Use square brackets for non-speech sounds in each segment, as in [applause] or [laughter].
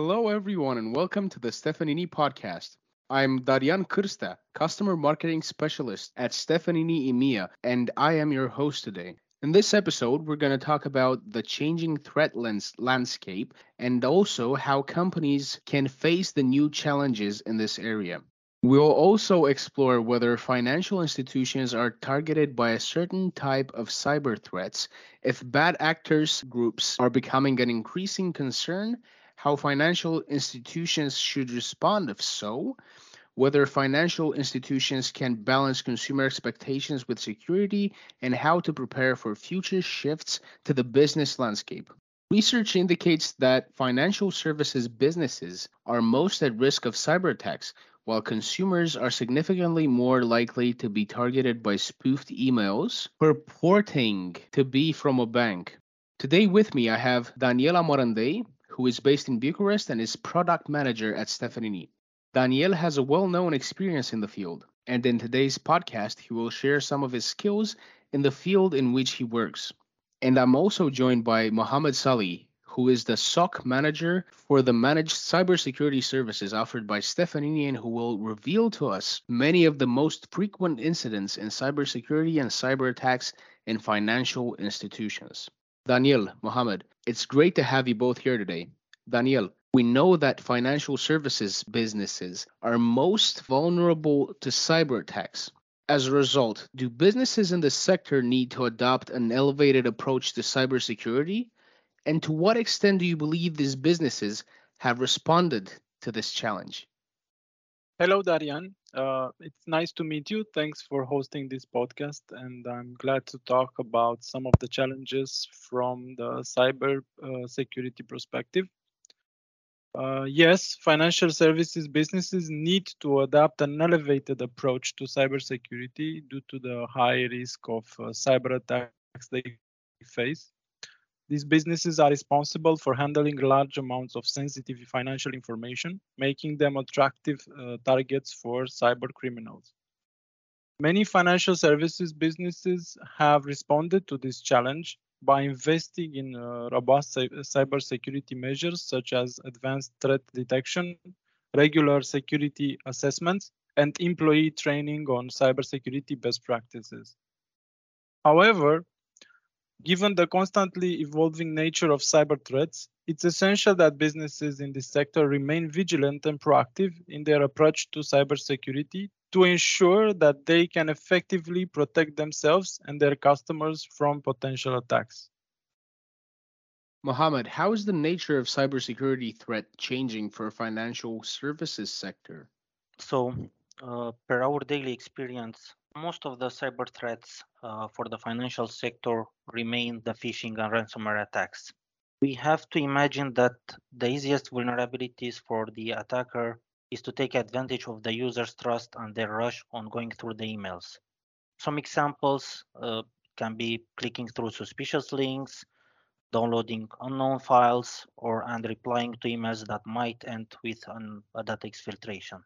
Hello, everyone, and welcome to the Stefanini podcast. I'm Darian Kursta, Customer Marketing Specialist at Stefanini EMEA, and I am your host today. In this episode, we're going to talk about the changing threat lens landscape and also how companies can face the new challenges in this area. We'll also explore whether financial institutions are targeted by a certain type of cyber threats, if bad actors groups are becoming an increasing concern, how financial institutions should respond if so, whether financial institutions can balance consumer expectations with security, and how to prepare for future shifts to the business landscape. Research indicates that financial services businesses are most at risk of cyber attacks, while consumers are significantly more likely to be targeted by spoofed emails purporting to be from a bank. Today with me, I have Daniela Morandei, who is based in Bucharest and is product manager at Stefanini. Daniel has a well known experience in the field, and in today's podcast, he will share some of his skills in the field in which he works. And I'm also joined by Mohammed Salih, who is the SOC manager for the managed cybersecurity services offered by Stefanini and who will reveal to us many of the most frequent incidents in cybersecurity and cyber attacks in financial institutions. Daniel, Mohammed, it's great to have you both here today. Daniel, we know that financial services businesses are most vulnerable to cyber attacks. As a result, do businesses in the sector need to adopt an elevated approach to cybersecurity? And to what extent do you believe these businesses have responded to this challenge? Hello, Darian. Uh, it's nice to meet you. Thanks for hosting this podcast. And I'm glad to talk about some of the challenges from the cyber uh, security perspective. Uh, yes, financial services businesses need to adapt an elevated approach to cybersecurity due to the high risk of uh, cyber attacks they face. These businesses are responsible for handling large amounts of sensitive financial information, making them attractive uh, targets for cyber criminals. Many financial services businesses have responded to this challenge by investing in uh, robust cybersecurity measures such as advanced threat detection, regular security assessments, and employee training on cybersecurity best practices. However, Given the constantly evolving nature of cyber threats, it's essential that businesses in this sector remain vigilant and proactive in their approach to cybersecurity to ensure that they can effectively protect themselves and their customers from potential attacks. Mohammed, how is the nature of cybersecurity threat changing for financial services sector? So, uh, per our daily experience, most of the cyber threats uh, for the financial sector remain the phishing and ransomware attacks. We have to imagine that the easiest vulnerabilities for the attacker is to take advantage of the user's trust and their rush on going through the emails. Some examples uh, can be clicking through suspicious links, downloading unknown files, or and replying to emails that might end with an, a data exfiltration.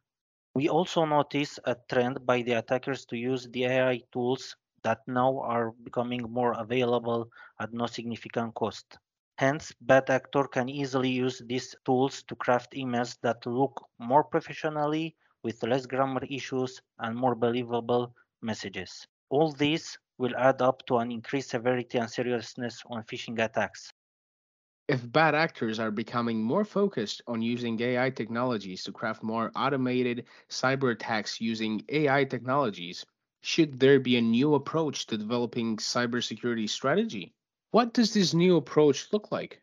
We also notice a trend by the attackers to use the AI tools that now are becoming more available at no significant cost. Hence, bad actor can easily use these tools to craft emails that look more professionally with less grammar issues and more believable messages. All these will add up to an increased severity and seriousness on phishing attacks. If bad actors are becoming more focused on using AI technologies to craft more automated cyber attacks using AI technologies, should there be a new approach to developing cybersecurity strategy? What does this new approach look like?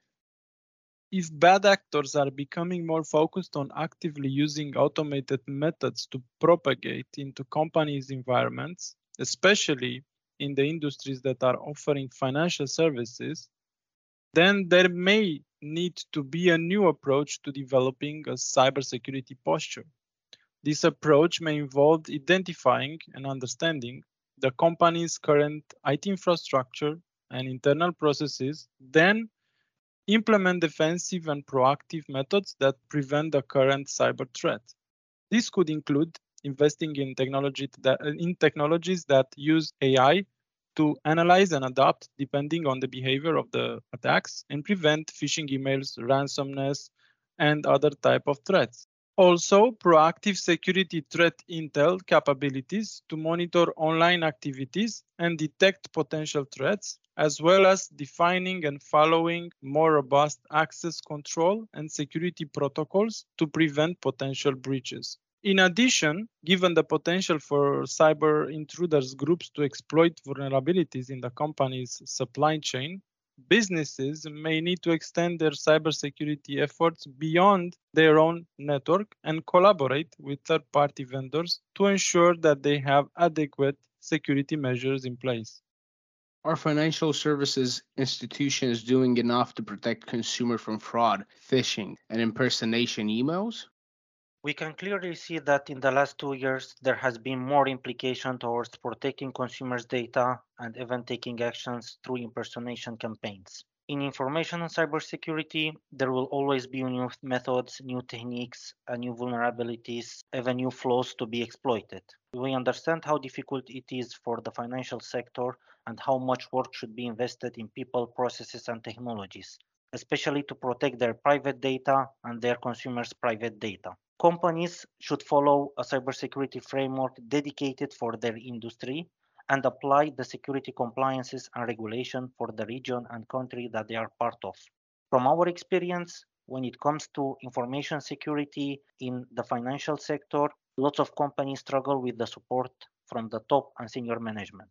If bad actors are becoming more focused on actively using automated methods to propagate into companies' environments, especially in the industries that are offering financial services, then there may need to be a new approach to developing a cybersecurity posture. This approach may involve identifying and understanding the company's current IT infrastructure and internal processes, then implement defensive and proactive methods that prevent the current cyber threat. This could include investing in technology that, in technologies that use AI to analyze and adapt depending on the behavior of the attacks and prevent phishing emails, ransomware, and other type of threats. Also, proactive security threat intel capabilities to monitor online activities and detect potential threats, as well as defining and following more robust access control and security protocols to prevent potential breaches. In addition, given the potential for cyber intruders groups to exploit vulnerabilities in the company's supply chain, businesses may need to extend their cybersecurity efforts beyond their own network and collaborate with third party vendors to ensure that they have adequate security measures in place. Are financial services institutions doing enough to protect consumers from fraud, phishing, and impersonation emails? We can clearly see that in the last two years, there has been more implication towards protecting consumers' data and even taking actions through impersonation campaigns. In information and cybersecurity, there will always be new methods, new techniques, and new vulnerabilities, even new flows to be exploited. We understand how difficult it is for the financial sector and how much work should be invested in people, processes, and technologies, especially to protect their private data and their consumers' private data companies should follow a cybersecurity framework dedicated for their industry and apply the security compliances and regulation for the region and country that they are part of. From our experience, when it comes to information security in the financial sector, lots of companies struggle with the support from the top and senior management.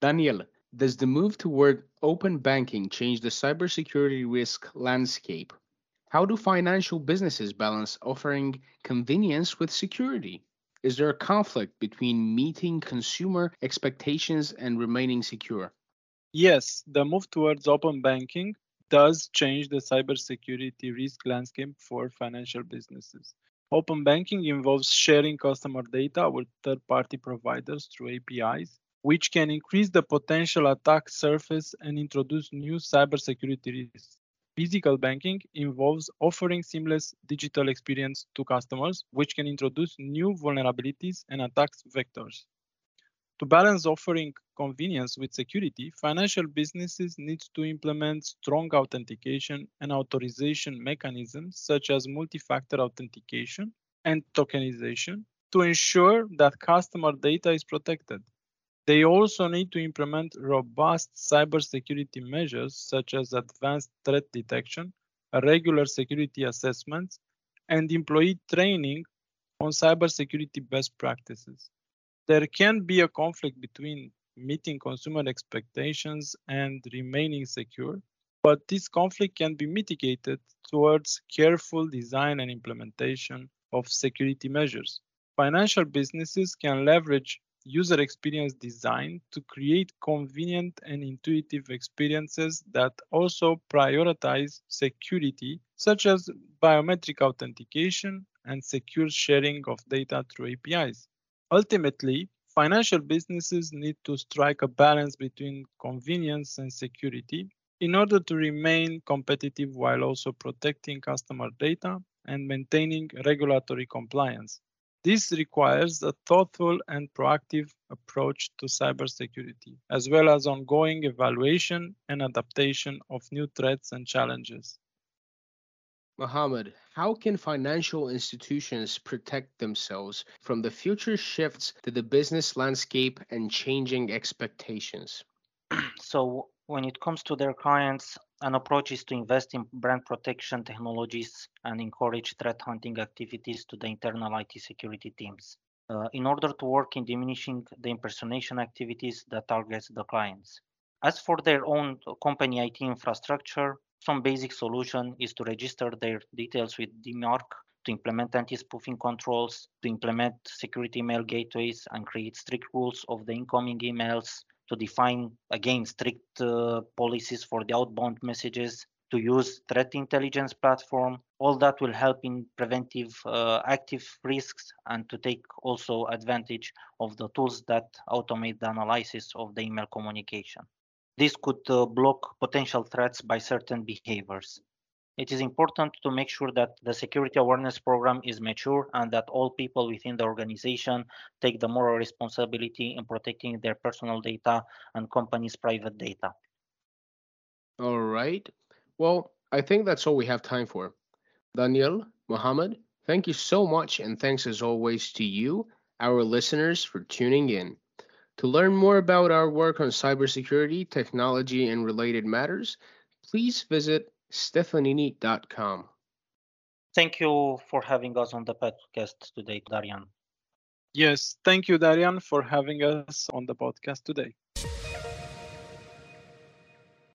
Daniel, does the move toward open banking change the cybersecurity risk landscape? How do financial businesses balance offering convenience with security? Is there a conflict between meeting consumer expectations and remaining secure? Yes, the move towards open banking does change the cybersecurity risk landscape for financial businesses. Open banking involves sharing customer data with third party providers through APIs, which can increase the potential attack surface and introduce new cybersecurity risks. Physical banking involves offering seamless digital experience to customers, which can introduce new vulnerabilities and attack vectors. To balance offering convenience with security, financial businesses need to implement strong authentication and authorization mechanisms such as multi-factor authentication and tokenization to ensure that customer data is protected. They also need to implement robust cybersecurity measures such as advanced threat detection, regular security assessments, and employee training on cybersecurity best practices. There can be a conflict between meeting consumer expectations and remaining secure, but this conflict can be mitigated towards careful design and implementation of security measures. Financial businesses can leverage user experience design to create convenient and intuitive experiences that also prioritize security, such as biometric authentication and secure sharing of data through APIs. Ultimately, financial businesses need to strike a balance between convenience and security in order to remain competitive while also protecting customer data and maintaining regulatory compliance. This requires a thoughtful and proactive approach to cybersecurity, as well as ongoing evaluation and adaptation of new threats and challenges. Mohammed, how can financial institutions protect themselves from the future shifts to the business landscape and changing expectations? [clears throat] so, when it comes to their clients, an approach is to invest in brand protection technologies and encourage threat hunting activities to the internal IT security teams uh, in order to work in diminishing the impersonation activities that targets the clients. As for their own company IT infrastructure, some basic solution is to register their details with DMARC, to implement anti-spoofing controls, to implement security email gateways and create strict rules of the incoming emails, to define again strict uh, policies for the outbound messages to use threat intelligence platform. All that will help in preventive uh, active risks and to take also advantage of the tools that automate the analysis of the email communication. This could uh, block potential threats by certain behaviors it is important to make sure that the security awareness program is mature and that all people within the organization take the moral responsibility in protecting their personal data and company's private data. All right. Well, I think that's all we have time for. Daniel, Mohammed, thank you so much, and thanks as always to you, our listeners, for tuning in. To learn more about our work on cybersecurity, technology, and related matters, please visit stefanini.com. Thank you for having us on the podcast today, Darian. Yes, thank you, Darian, for having us on the podcast today.